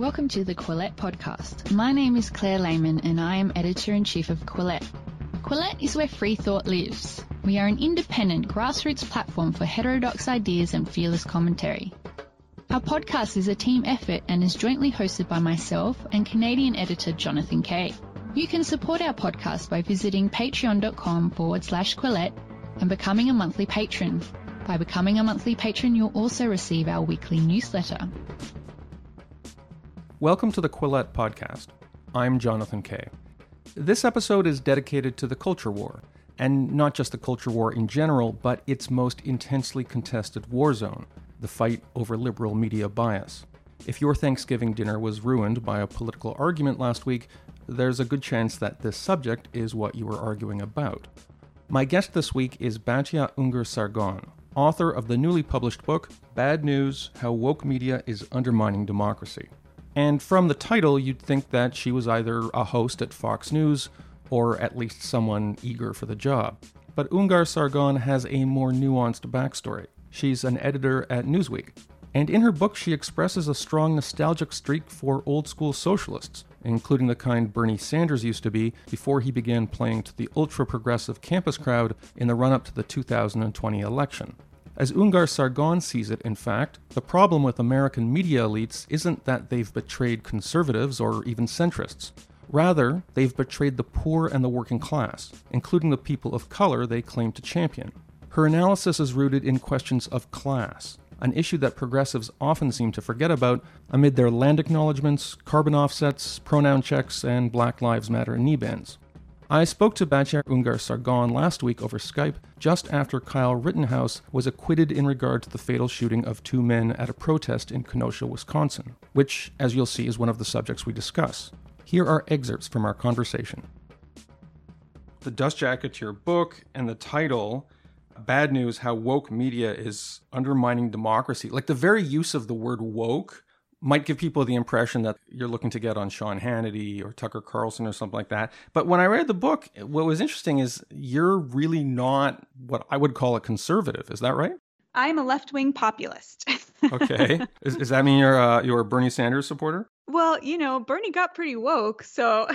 Welcome to the Quillette podcast. My name is Claire Lehmann and I am editor in chief of Quillette. Quillette is where free thought lives. We are an independent grassroots platform for heterodox ideas and fearless commentary. Our podcast is a team effort and is jointly hosted by myself and Canadian editor Jonathan Kay. You can support our podcast by visiting patreon.com forward slash Quillette and becoming a monthly patron. By becoming a monthly patron, you'll also receive our weekly newsletter. Welcome to the Quillette Podcast. I'm Jonathan Kay. This episode is dedicated to the culture war, and not just the culture war in general, but its most intensely contested war zone, the fight over liberal media bias. If your Thanksgiving dinner was ruined by a political argument last week, there's a good chance that this subject is what you were arguing about. My guest this week is Batya Ungar Sargon, author of the newly published book, Bad News How Woke Media is Undermining Democracy. And from the title, you'd think that she was either a host at Fox News or at least someone eager for the job. But Ungar Sargon has a more nuanced backstory. She's an editor at Newsweek. And in her book, she expresses a strong nostalgic streak for old school socialists, including the kind Bernie Sanders used to be before he began playing to the ultra progressive campus crowd in the run up to the 2020 election. As Ungar Sargon sees it, in fact, the problem with American media elites isn't that they've betrayed conservatives or even centrists. Rather, they've betrayed the poor and the working class, including the people of color they claim to champion. Her analysis is rooted in questions of class, an issue that progressives often seem to forget about amid their land acknowledgments, carbon offsets, pronoun checks, and Black Lives Matter knee bends. I spoke to Batya Ungar Sargon last week over Skype just after Kyle Rittenhouse was acquitted in regard to the fatal shooting of two men at a protest in Kenosha, Wisconsin, which, as you'll see, is one of the subjects we discuss. Here are excerpts from our conversation. The dust jacket to your book and the title Bad News How Woke Media is Undermining Democracy. Like the very use of the word woke might give people the impression that you're looking to get on Sean Hannity or Tucker Carlson or something like that. But when I read the book, what was interesting is you're really not what I would call a conservative. Is that right? I'm a left wing populist. okay. Is, does that mean you're, uh, you're a Bernie Sanders supporter? Well, you know, Bernie got pretty woke. So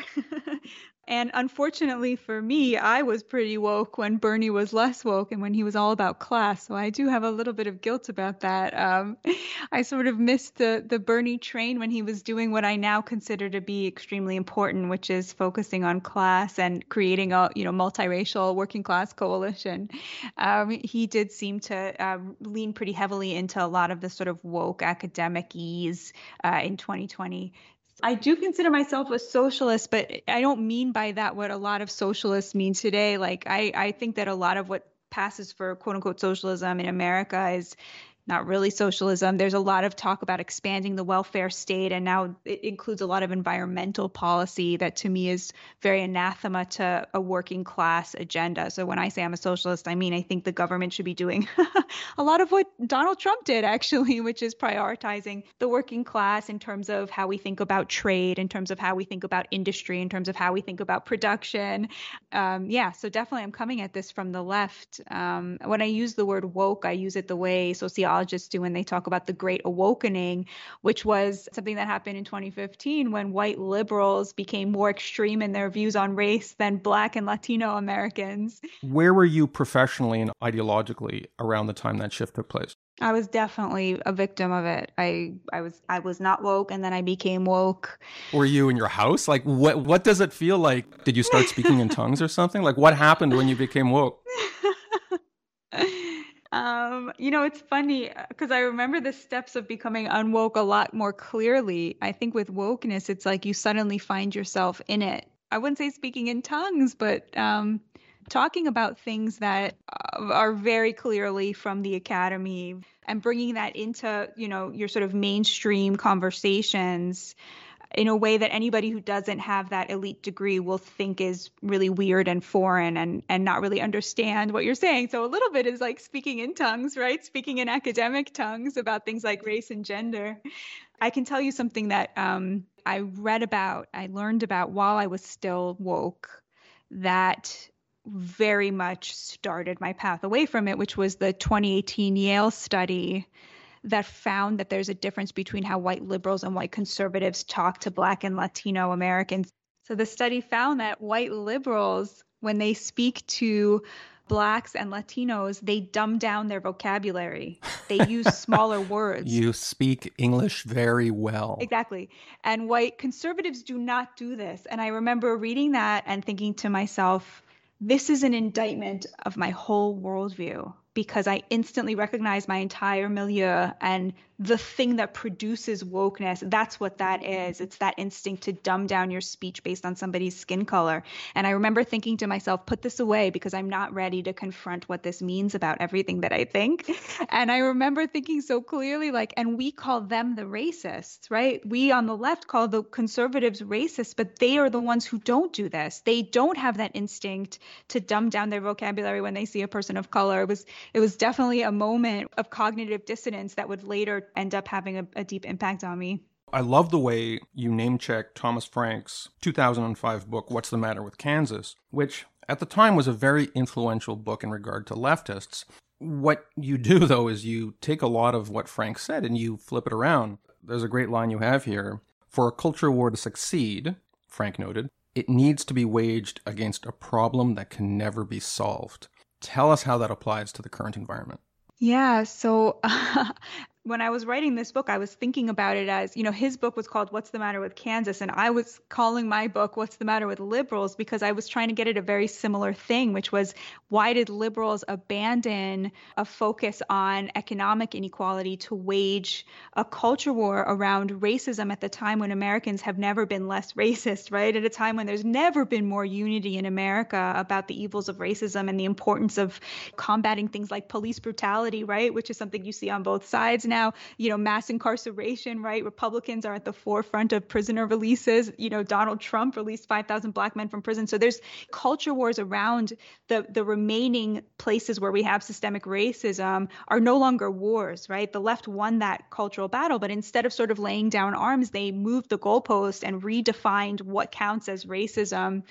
and unfortunately for me, I was pretty woke when Bernie was less woke and when he was all about class. So I do have a little bit of guilt about that. Um, I sort of missed the the Bernie train when he was doing what I now consider to be extremely important, which is focusing on class and creating a you know multiracial working class coalition. Um, he did seem to uh, lean pretty heavily into a lot of the sort of woke academese uh, in 2020 I do consider myself a socialist, but I don't mean by that what a lot of socialists mean today. Like I, I think that a lot of what passes for quote unquote socialism in America is not really socialism. There's a lot of talk about expanding the welfare state, and now it includes a lot of environmental policy that to me is very anathema to a working class agenda. So when I say I'm a socialist, I mean I think the government should be doing a lot of what Donald Trump did, actually, which is prioritizing the working class in terms of how we think about trade, in terms of how we think about industry, in terms of how we think about production. Um, yeah, so definitely I'm coming at this from the left. Um, when I use the word woke, I use it the way sociologists sociologists do when they talk about the Great Awakening, which was something that happened in 2015 when white liberals became more extreme in their views on race than Black and Latino Americans. Where were you professionally and ideologically around the time that shift took place? I was definitely a victim of it. I I was I was not woke and then I became woke. Were you in your house? Like what what does it feel like? Did you start speaking in tongues or something? Like what happened when you became woke? Um, you know, it's funny because uh, I remember the steps of becoming unwoke a lot more clearly. I think with wokeness, it's like you suddenly find yourself in it. I wouldn't say speaking in tongues, but um, talking about things that uh, are very clearly from the academy and bringing that into, you know, your sort of mainstream conversations in a way that anybody who doesn't have that elite degree will think is really weird and foreign and and not really understand what you're saying. So a little bit is like speaking in tongues, right? Speaking in academic tongues about things like race and gender. I can tell you something that um, I read about, I learned about while I was still woke that very much started my path away from it, which was the 2018 Yale study that found that there's a difference between how white liberals and white conservatives talk to Black and Latino Americans. So the study found that white liberals, when they speak to blacks and Latinos, they dumb down their vocabulary. They use smaller words. You speak English very well. Exactly. And white conservatives do not do this. And I remember reading that and thinking to myself, this is an indictment of my whole worldview because I instantly recognize my entire milieu and the thing that produces wokeness. That's what that is. It's that instinct to dumb down your speech based on somebody's skin color. And I remember thinking to myself, put this away because I'm not ready to confront what this means about everything that I think. And I remember thinking so clearly, like, and we call them the racists, right? We on the left call the conservatives racist, but they are the ones who don't do this. They don't have that instinct to dumb down their vocabulary when they see a person of color. It was it was definitely a moment of cognitive dissonance that would later end up having a, a deep impact on me. I love the way you name check Thomas Frank's 2005 book, What's the Matter with Kansas, which at the time was a very influential book in regard to leftists. What you do, though, is you take a lot of what Frank said and you flip it around. There's a great line you have here. For a culture war to succeed, Frank noted, it needs to be waged against a problem that can never be solved. Tell us how that applies to the current environment. Yeah, so when I was writing this book, I was thinking about it as, you know, his book was called What's the Matter with Kansas? And I was calling my book What's the Matter with Liberals because I was trying to get at a very similar thing, which was why did liberals abandon a focus on economic inequality to wage a culture war around racism at the time when Americans have never been less racist, right? At a time when there's never been more unity in America about the evils of racism and the importance of combating things like police brutality, right? Which is something you see on both sides now, you know, mass incarceration, right? Republicans are at the forefront of prisoner releases. You know, Donald Trump released 5,000 black men from prison. So there's culture wars around the the remaining places where we have systemic racism are no longer wars, right? The left won that cultural battle, but instead of sort of laying down arms, they moved the goalpost and redefined what counts as racism.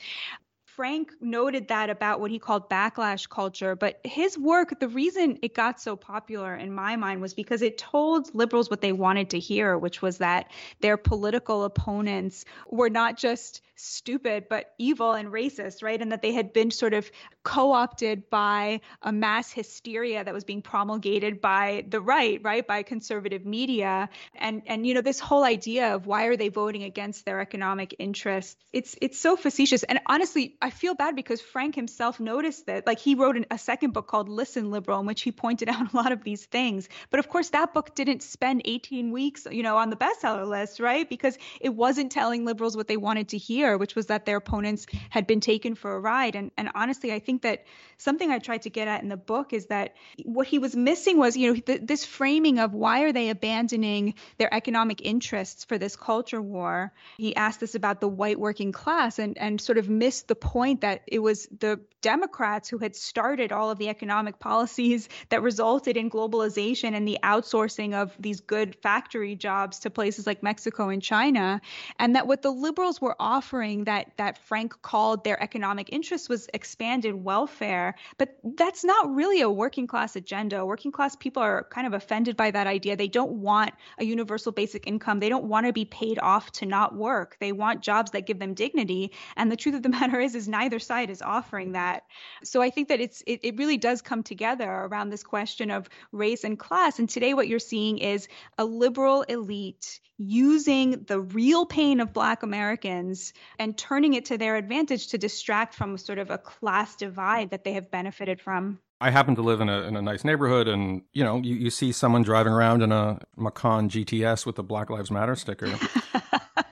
Frank noted that about what he called backlash culture, but his work, the reason it got so popular in my mind was because it told liberals what they wanted to hear, which was that their political opponents were not just stupid but evil and racist, right? And that they had been sort of co-opted by a mass hysteria that was being promulgated by the right, right, by conservative media. And and you know this whole idea of why are they voting against their economic interests? It's it's so facetious. And honestly, I feel bad because Frank himself noticed that. Like he wrote an, a second book called Listen Liberal in which he pointed out a lot of these things. But of course that book didn't spend 18 weeks, you know, on the bestseller list, right? Because it wasn't telling liberals what they wanted to hear which was that their opponents had been taken for a ride. And, and honestly, I think that something I tried to get at in the book is that what he was missing was, you know, th- this framing of why are they abandoning their economic interests for this culture war? He asked this about the white working class and, and sort of missed the point that it was the Democrats who had started all of the economic policies that resulted in globalization and the outsourcing of these good factory jobs to places like Mexico and China. And that what the liberals were offering that, that Frank called their economic interests was expanded welfare. But that's not really a working class agenda. Working class people are kind of offended by that idea. They don't want a universal basic income. They don't want to be paid off to not work. They want jobs that give them dignity. And the truth of the matter is, is neither side is offering that that. So I think that it's it, it really does come together around this question of race and class. And today what you're seeing is a liberal elite using the real pain of black Americans and turning it to their advantage to distract from sort of a class divide that they have benefited from. I happen to live in a in a nice neighborhood, and you know, you, you see someone driving around in a Macan GTS with a Black Lives Matter sticker.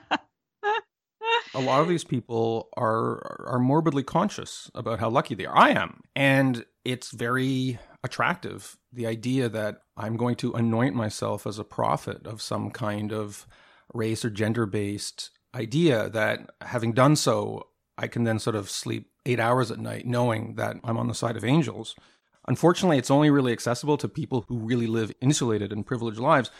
a lot of these people are are morbidly conscious about how lucky they are. I am, and it's very attractive the idea that I'm going to anoint myself as a prophet of some kind of race or gender based idea that having done so, I can then sort of sleep eight hours at night knowing that I'm on the side of angels. Unfortunately, it's only really accessible to people who really live insulated and privileged lives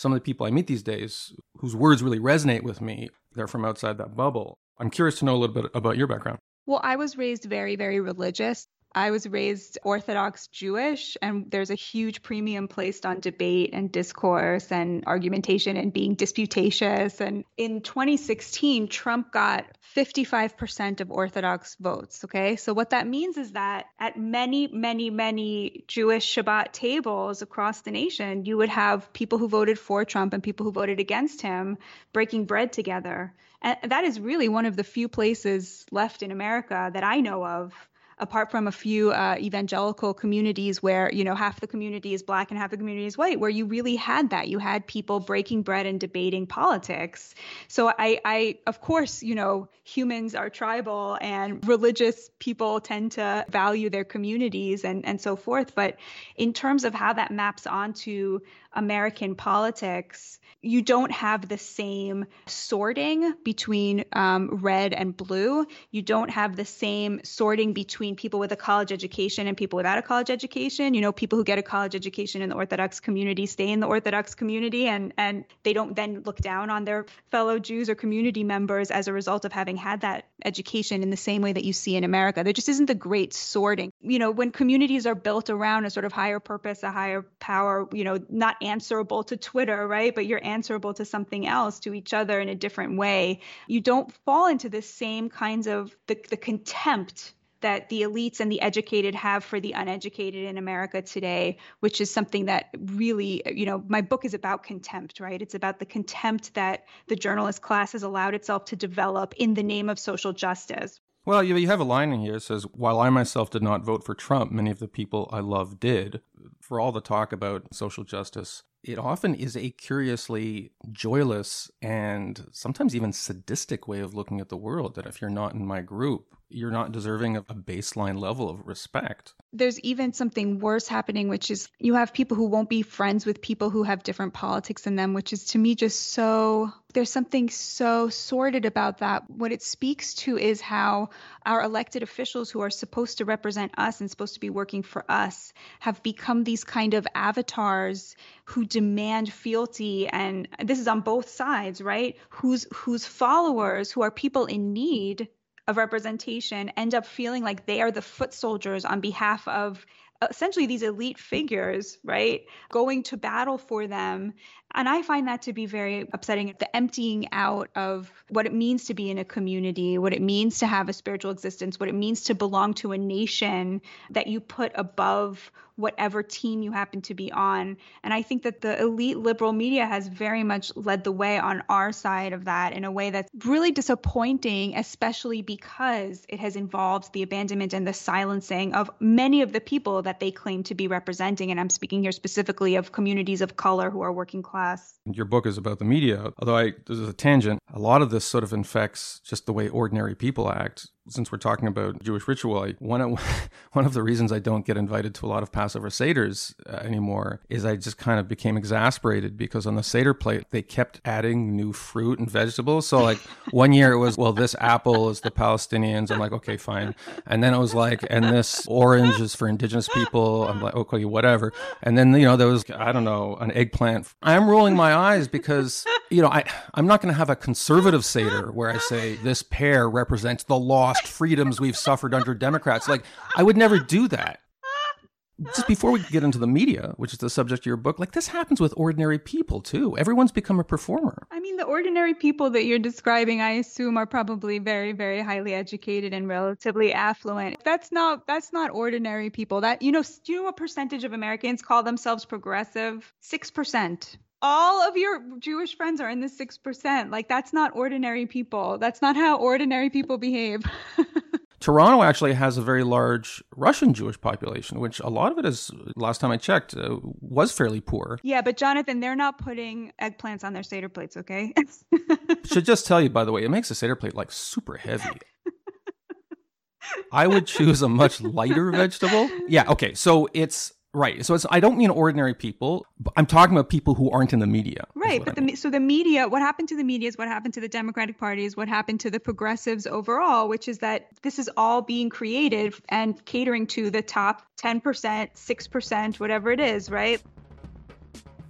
some of the people I meet these days whose words really resonate with me, they're from outside that bubble. I'm curious to know a little bit about your background. Well, I was raised very, very religious. I was raised Orthodox Jewish, and there's a huge premium placed on debate and discourse and argumentation and being disputatious. And in 2016, Trump got 55% of Orthodox votes. Okay. So, what that means is that at many, many, many Jewish Shabbat tables across the nation, you would have people who voted for Trump and people who voted against him breaking bread together. And that is really one of the few places left in America that I know of apart from a few uh, evangelical communities where you know half the community is black and half the community is white, where you really had that. You had people breaking bread and debating politics. So I, I of course, you know, humans are tribal and religious people tend to value their communities and and so forth. But in terms of how that maps onto American politics, you don't have the same sorting between um, red and blue. You don't have the same sorting between people with a college education and people without a college education. You know, people who get a college education in the Orthodox community stay in the Orthodox community and, and they don't then look down on their fellow Jews or community members as a result of having had that education in the same way that you see in America. There just isn't the great sorting. You know, when communities are built around a sort of higher purpose, a higher power, you know, not answerable to Twitter, right? But you're answerable to something else, to each other in a different way. You don't fall into the same kinds of the, the contempt that the elites and the educated have for the uneducated in America today, which is something that really, you know, my book is about contempt, right? It's about the contempt that the journalist class has allowed itself to develop in the name of social justice. Well, you have a line in here that says, While I myself did not vote for Trump, many of the people I love did. For all the talk about social justice, it often is a curiously joyless and sometimes even sadistic way of looking at the world that if you're not in my group, you're not deserving of a baseline level of respect. There's even something worse happening, which is you have people who won't be friends with people who have different politics than them, which is to me just so there's something so sordid about that. What it speaks to is how our elected officials who are supposed to represent us and supposed to be working for us have become these kind of avatars who demand fealty and this is on both sides, right? Whose whose followers who are people in need of representation end up feeling like they are the foot soldiers on behalf of uh, essentially these elite figures, right? Going to battle for them. And I find that to be very upsetting. The emptying out of what it means to be in a community, what it means to have a spiritual existence, what it means to belong to a nation that you put above whatever team you happen to be on. And I think that the elite liberal media has very much led the way on our side of that in a way that's really disappointing, especially because it has involved the abandonment and the silencing of many of the people that they claim to be representing. And I'm speaking here specifically of communities of color who are working class. Your book is about the media, although I, this is a tangent. A lot of this sort of infects just the way ordinary people act since we're talking about Jewish ritual, I, one of one of the reasons I don't get invited to a lot of Passover seders uh, anymore is I just kind of became exasperated because on the seder plate they kept adding new fruit and vegetables. So like one year it was well this apple is the Palestinians. I'm like okay fine, and then it was like and this orange is for indigenous people. I'm like okay whatever, and then you know there was I don't know an eggplant. I'm rolling my eyes because you know I I'm not going to have a conservative seder where I say this pear represents the lost freedoms we've suffered under Democrats. Like, I would never do that. Just before we get into the media, which is the subject of your book, like this happens with ordinary people too. Everyone's become a performer. I mean, the ordinary people that you're describing, I assume, are probably very, very highly educated and relatively affluent. That's not that's not ordinary people. That you know, do you know what percentage of Americans call themselves progressive? Six percent all of your Jewish friends are in the 6%. Like, that's not ordinary people. That's not how ordinary people behave. Toronto actually has a very large Russian Jewish population, which a lot of it is, last time I checked, uh, was fairly poor. Yeah, but Jonathan, they're not putting eggplants on their Seder plates, okay? Should just tell you, by the way, it makes a Seder plate like super heavy. I would choose a much lighter vegetable. Yeah, okay. So it's Right. So I don't mean ordinary people. I'm talking about people who aren't in the media. Right. But the, so the media, what happened to the media is what happened to the Democratic Party is what happened to the progressives overall, which is that this is all being created and catering to the top 10%, 6%, whatever it is, right?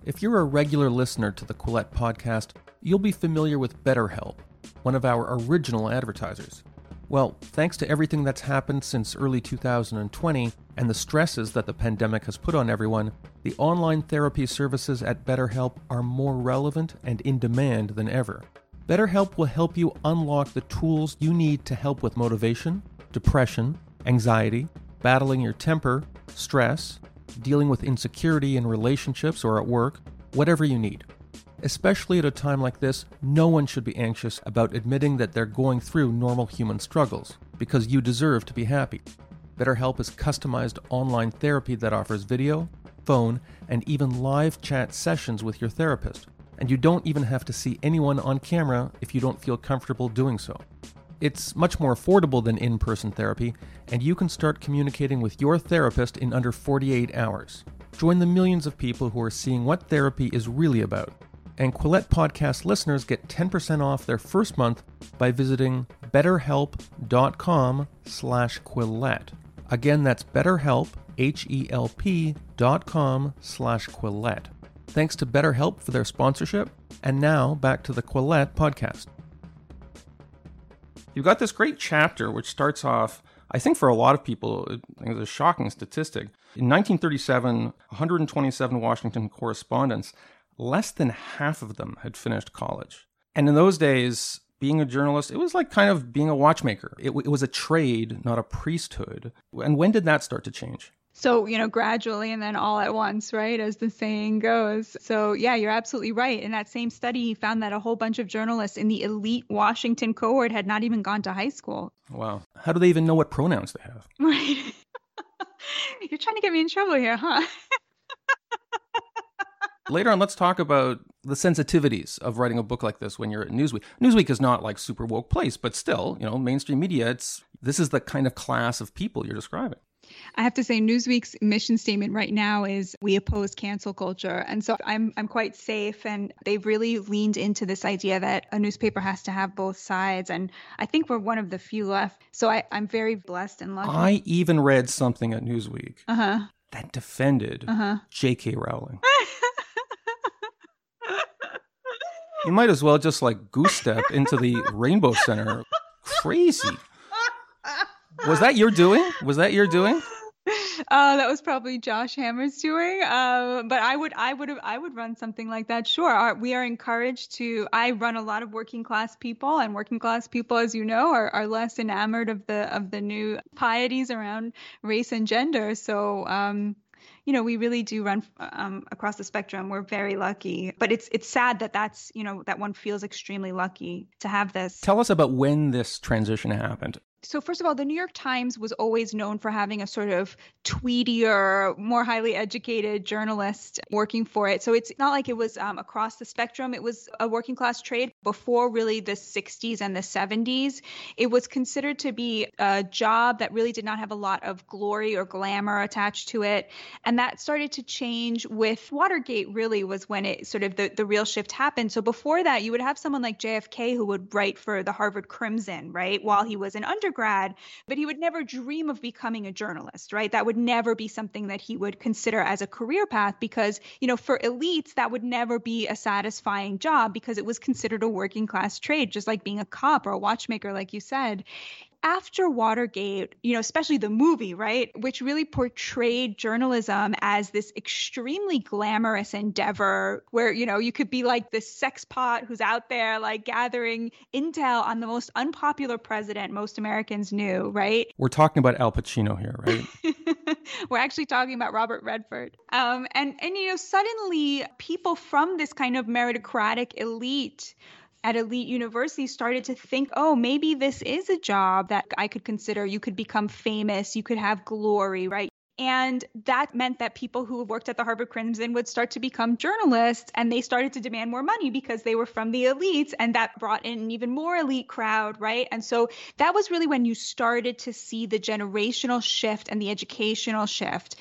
If you're a regular listener to the Quillette podcast, you'll be familiar with BetterHelp, one of our original advertisers. Well, thanks to everything that's happened since early 2020 and the stresses that the pandemic has put on everyone, the online therapy services at BetterHelp are more relevant and in demand than ever. BetterHelp will help you unlock the tools you need to help with motivation, depression, anxiety, battling your temper, stress, dealing with insecurity in relationships or at work, whatever you need. Especially at a time like this, no one should be anxious about admitting that they're going through normal human struggles, because you deserve to be happy. BetterHelp is customized online therapy that offers video, phone, and even live chat sessions with your therapist, and you don't even have to see anyone on camera if you don't feel comfortable doing so. It's much more affordable than in person therapy, and you can start communicating with your therapist in under 48 hours. Join the millions of people who are seeing what therapy is really about and Quillette podcast listeners get 10% off their first month by visiting betterhelp.com slash quillette. Again, that's betterhelp, H-E-L-P dot com slash quillette. Thanks to BetterHelp for their sponsorship. And now back to the Quillette podcast. You've got this great chapter which starts off, I think for a lot of people, it's a shocking statistic. In 1937, 127 Washington correspondents less than half of them had finished college. And in those days, being a journalist, it was like kind of being a watchmaker. It, it, was a trade, not a priesthood. And when did that start to change? So, you know, gradually and then all at once, right? As the saying goes. So, yeah, you're absolutely right. In that same study, he found that a whole bunch of journalists in the elite Washington cohort had not even gone to high school. Wow. How do they even know what pronouns they have? Right. you're trying to get me in trouble here, huh? Later on, let's talk about the sensitivities of writing a book like this when you're at Newsweek. Newsweek is not like super woke place, but still, you know, mainstream media, it's this is the kind of class of people you're describing. I have to say Newsweek's mission statement right now is we oppose cancel culture. And so I'm I'm quite safe and they've really leaned into this idea that a newspaper has to have both sides and I think we're one of the few left. So I, I'm very blessed and lucky. I even read something at Newsweek uh-huh. that defended uh-huh. J.K. Rowling. You might as well just like goose step into the Rainbow Center. Crazy. Was that your doing? Was that your doing? Uh, that was probably Josh Hammer's doing. Uh, but I would, I would have, I would run something like that. Sure, Our, we are encouraged to. I run a lot of working class people, and working class people, as you know, are, are less enamored of the of the new pieties around race and gender. So um, you know, we really do run um, across the spectrum. We're very lucky, but it's it's sad that that's you know that one feels extremely lucky to have this. Tell us about when this transition happened so first of all, the New York Times was always known for having a sort of tweedier, more highly educated journalist working for it. So it's not like it was um, across the spectrum. It was a working class trade before really the 60s and the 70s. It was considered to be a job that really did not have a lot of glory or glamour attached to it, and that started to change with Watergate. Really, was when it sort of the the real shift happened. So before that, you would have someone like JFK who would write for the Harvard Crimson, right, while he was an under undergrad, but he would never dream of becoming a journalist, right? That would never be something that he would consider as a career path because, you know, for elites, that would never be a satisfying job because it was considered a working class trade, just like being a cop or a watchmaker, like you said after Watergate, you know, especially the movie, right, which really portrayed journalism as this extremely glamorous endeavor where, you know, you could be like this sex pot who's out there like gathering intel on the most unpopular president most Americans knew, right? We're talking about Al Pacino here, right? We're actually talking about Robert Redford. Um, and and you know, suddenly people from this kind of meritocratic elite at elite universities started to think, oh, maybe this is a job that I could consider. You could become famous, you could have glory, right? And that meant that people who worked at the Harvard Crimson would start to become journalists and they started to demand more money because they were from the elites and that brought in an even more elite crowd, right? And so that was really when you started to see the generational shift and the educational shift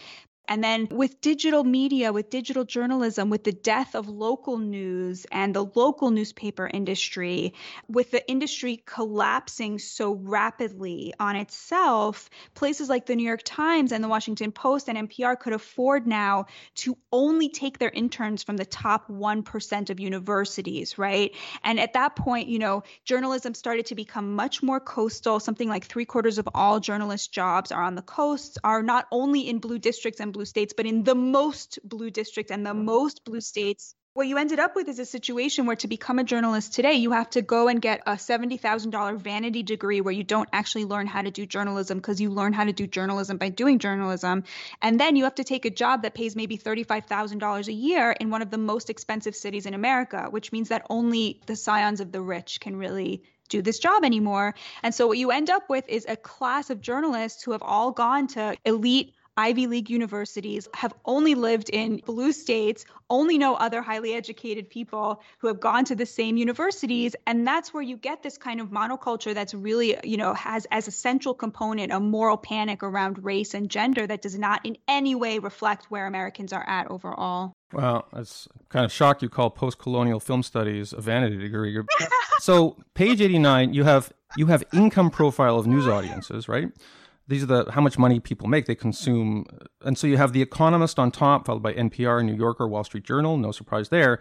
And then with digital media, with digital journalism, with the death of local news and the local newspaper industry, with the industry collapsing so rapidly on itself, places like the New York Times and the Washington Post and NPR could afford now to only take their interns from the top 1% of universities, right? And at that point, you know, journalism started to become much more coastal. Something like three quarters of all journalist jobs are on the coasts, are not only in blue districts and blue states, but in the most blue districts and the mm. most blue states what you ended up with is a situation where to become a journalist today, you have to go and get a $70,000 vanity degree where you don't actually learn how to do journalism because you learn how to do journalism by doing journalism. And then you have to take a job that pays maybe $35,000 a year in one of the most expensive cities in America, which means that only the scions of the rich can really do this job anymore. And so what you end up with is a class of journalists who have all gone to elite Ivy League universities, have only lived in blue states, only know other highly educated people who have gone to the same universities. And that's where you get this kind of monoculture that's really, you know, has as a central component a moral panic around race and gender that does not in any way reflect where Americans are at overall. Well, it's kind of shocked you call post-colonial film studies a vanity degree. so, page 89, you have you have income profile of news audiences, right? These are the how much money people make they consume and so you have the economist on top followed by npr new yorker wall street journal no surprise there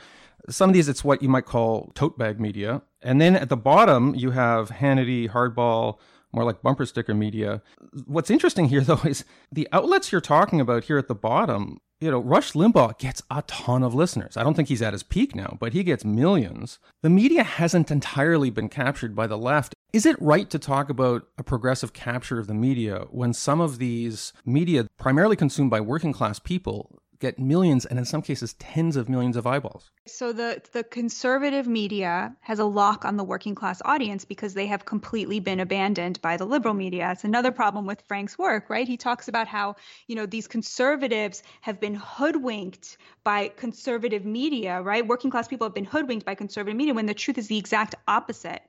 some of these it's what you might call tote bag media and then at the bottom you have hannity hardball more like bumper sticker media what's interesting here though is the outlets you're talking about here at the bottom you know, Rush Limbaugh gets a ton of listeners. I don't think he's at his peak now, but he gets millions. The media hasn't entirely been captured by the left. Is it right to talk about a progressive capture of the media when some of these media, primarily consumed by working class people, get millions and in some cases tens of millions of eyeballs. So the the conservative media has a lock on the working class audience because they have completely been abandoned by the liberal media. It's another problem with Frank's work, right? He talks about how, you know, these conservatives have been hoodwinked by conservative media, right? Working class people have been hoodwinked by conservative media when the truth is the exact opposite.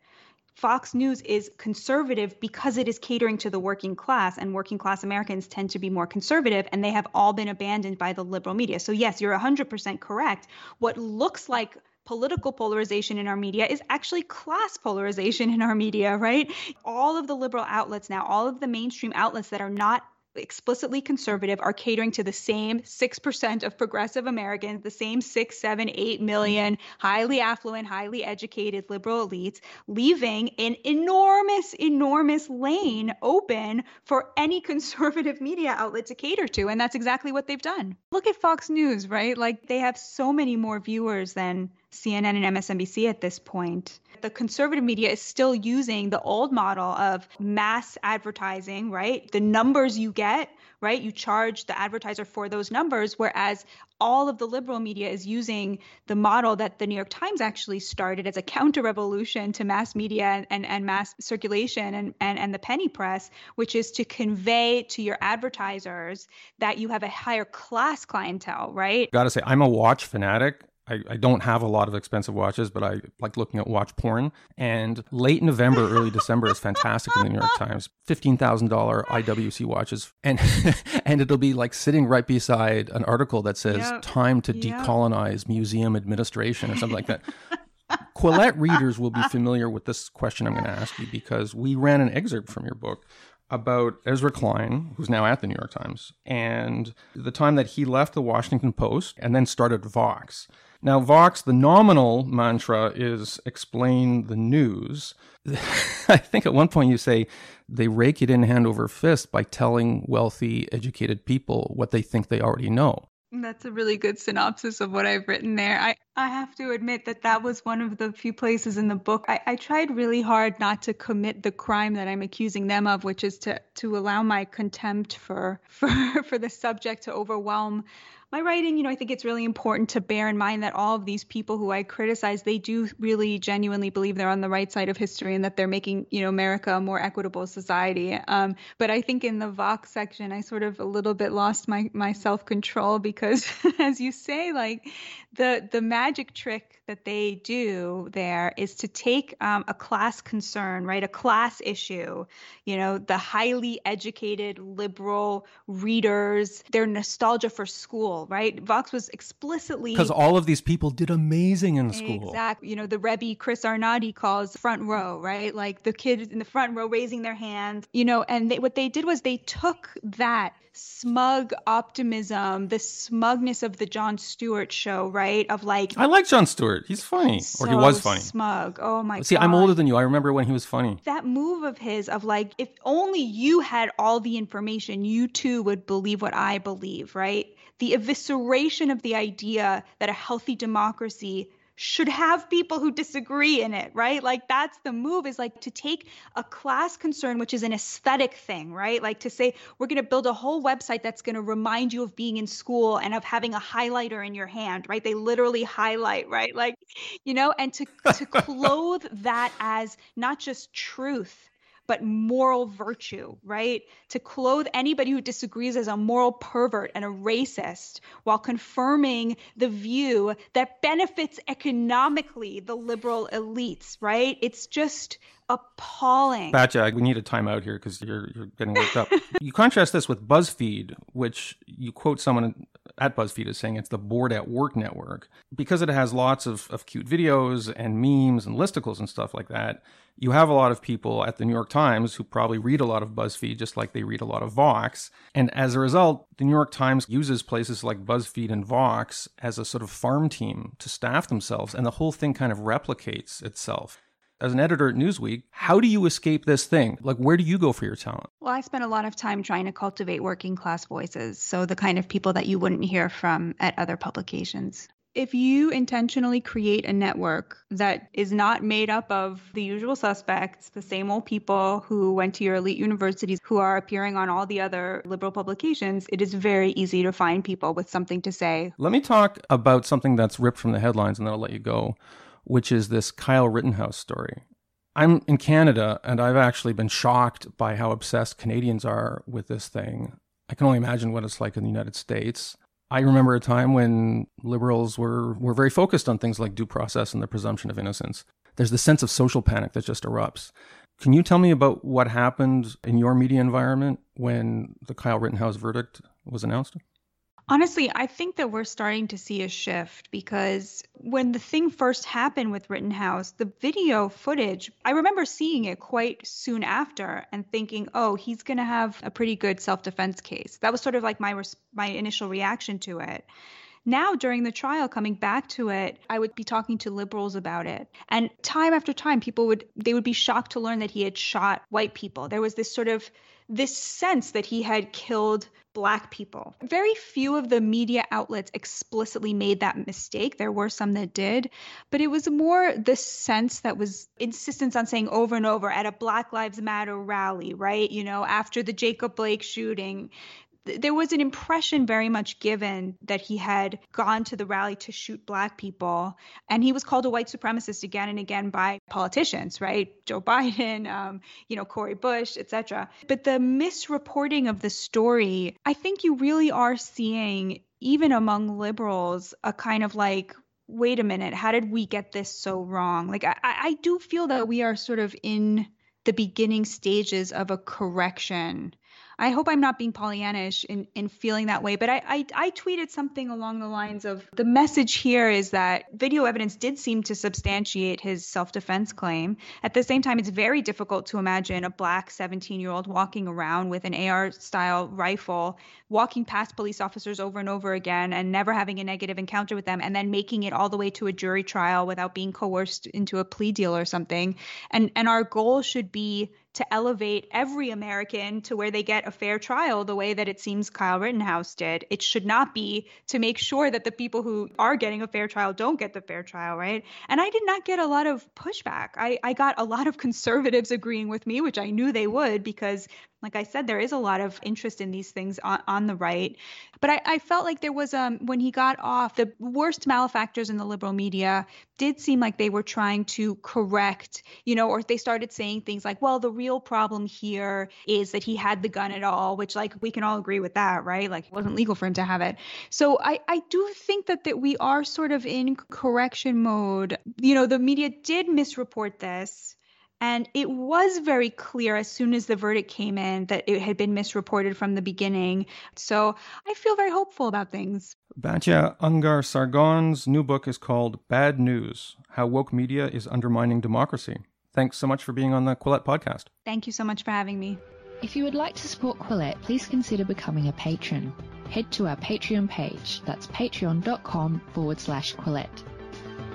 Fox News is conservative because it is catering to the working class, and working class Americans tend to be more conservative, and they have all been abandoned by the liberal media. So, yes, you're 100% correct. What looks like political polarization in our media is actually class polarization in our media, right? All of the liberal outlets now, all of the mainstream outlets that are not explicitly conservative are catering to the same 6% of progressive Americans, the same 6, 7, 8 million highly affluent, highly educated liberal elites, leaving an enormous, enormous lane open for any conservative media outlet to cater to. And that's exactly what they've done. Look at Fox News, right? Like they have so many more viewers than CNN and MSNBC at this point. The conservative media is still using the old model of mass advertising, right? The numbers you get, right? You charge the advertiser for those numbers, whereas all of the liberal media is using the model that the New York Times actually started as a counter revolution to mass media and, and, and mass circulation and, and, and the penny press, which is to convey to your advertisers that you have a higher class clientele, right? Gotta say, I'm a watch fanatic. I, I, don't have a lot of expensive watches, but I like looking at watch porn. And late November, early December is fantastic in the New York Times. Fifteen thousand dollar IWC watches, and and it'll be like sitting right beside an article that says yep. "Time to yep. decolonize museum administration" or something like that. Quillette readers will be familiar with this question I'm going to ask you because we ran an excerpt from your book about Ezra Klein, who's now at the New York Times, and the time that he left the Washington Post and then started Vox. Now, Vox, the nominal mantra is explain the news. I think at one point you say they rake it in hand over fist by telling wealthy, educated people what they think they already know. That's a really good synopsis of what I've written there. I, I have to admit that that was one of the few places in the book I, I tried really hard not to commit the crime that I'm accusing them of, which is to to allow my contempt for for for the subject to overwhelm my writing, you know, I think it's really important to bear in mind that all of these people who I criticize, they do really genuinely believe they're on the right side of history and that they're making, you know, America a more equitable society. Um, but I think in the Vox section, I sort of a little bit lost my my self control because, as you say, like the the magic magic trick that they do there is to take um, a class concern, right, a class issue, you know, the highly educated liberal readers, their nostalgia for school, right? Vox was explicitly because all of these people did amazing in school. Exactly. You know, the Rebbe Chris Arnade calls front row, right? Like the kids in the front row raising their hands, you know, and they, what they did was they took that smug optimism, the smugness of the Jon Stewart show, right? Of like I like Jon Stewart. He's funny. So or he was funny. Smug. Oh my See, God. I'm older than you. I remember when he was funny. That move of his of like if only you had all the information, you too would believe what I believe, right? The evisceration of the idea that a healthy democracy should have people who disagree in it, right? Like that's the move is like to take a class concern, which is an aesthetic thing, right? Like to say, we're going to build a whole website that's going to remind you of being in school and of having a highlighter in your hand, right? They literally highlight, right? Like, you know, and to, to clothe that as not just truth, but moral virtue, right? To clothe anybody who disagrees as a moral pervert and a racist while confirming the view that benefits economically the liberal elites, right? It's just appalling. Batya, we need a timeout here because you're you're getting worked up. you contrast this with BuzzFeed, which you quote someone at BuzzFeed is saying it's the bored at work network because it has lots of, of cute videos and memes and listicles and stuff like that. You have a lot of people at the New York Times who probably read a lot of BuzzFeed just like they read a lot of Vox. And as a result, the New York Times uses places like BuzzFeed and Vox as a sort of farm team to staff themselves, and the whole thing kind of replicates itself as an editor at Newsweek, how do you escape this thing? Like, where do you go for your talent? Well, I spent a lot of time trying to cultivate working class voices. So, the kind of people that you wouldn't hear from at other publications. If you intentionally create a network that is not made up of the usual suspects, the same old people who went to your elite universities, who are appearing on all the other liberal publications, it is very easy to find people with something to say. Let me talk about something that's ripped from the headlines and then I'll let you go which is this Kyle Rittenhouse story. I'm in Canada and I've actually been shocked by how obsessed Canadians are with this thing. I can only imagine what it's like in the United States. I remember a time when liberals were, were very focused on things like due process and the presumption of innocence. There's this sense of social panic that just erupts. Can you tell me about what happened in your media environment when the Kyle Rittenhouse verdict was announced? Honestly, I think that we're starting to see a shift because when the thing first happened with Rittenhouse, the video footage, I remember seeing it quite soon after and thinking, "Oh, he's going to have a pretty good self-defense case." That was sort of like my res- my initial reaction to it. Now, during the trial, coming back to it, I would be talking to liberals about it. And time after time, people would they would be shocked to learn that he had shot white people. There was this sort of this sense that he had killed black people. Very few of the media outlets explicitly made that mistake. There were some that did, but it was more the sense that was insistence on saying over and over at a Black Lives Matter rally, right? You know, after the Jacob Blake shooting, there was an impression very much given that he had gone to the rally to shoot black people and he was called a white supremacist again and again by politicians right? Joe biden um, you know cori bush etc but the misreporting of the story i think you really are seeing even among liberals a kind of like wait a minute how did we get this so wrong? Like i, I do feel that we are sort of in the beginning stages of a correction I hope I'm not being Pollyannish in, in feeling that way, but I, I, I tweeted something along the lines of the message here is that video evidence did seem to substantiate his self defense claim. At the same time, it's very difficult to imagine a black 17 year old walking around with an AR style rifle, walking past police officers over and over again and never having a negative encounter with them, and then making it all the way to a jury trial without being coerced into a plea deal or something. And, and our goal should be to elevate every American to where they get a fair trial the way that it seems Kyle Rittenhouse did. It should not be to make sure that the people who are getting a fair trial don't get the fair trial, right? And I did not get a lot of pushback. I, I got a lot of conservatives agreeing with me, which I knew they would because like I said, there is a lot of interest in these things on, on the right. But I, I felt like there was um when he got off, the worst malefactors in the liberal media did seem like they were trying to correct, you know, or they started saying things like, well, the real problem here is that he had the gun at all, which like we can all agree with that, right? Like it wasn't legal for him to have it. So I, I do think that that we are sort of in correction mode. You know, the media did misreport this and it was very clear as soon as the verdict came in that it had been misreported from the beginning. So I feel very hopeful about things. Batya Ungar Sargon's new book is called Bad News How Woke Media is Undermining Democracy. Thanks so much for being on the Quillette podcast. Thank you so much for having me. If you would like to support Quillette, please consider becoming a patron. Head to our Patreon page. That's patreon.com forward slash Quillette.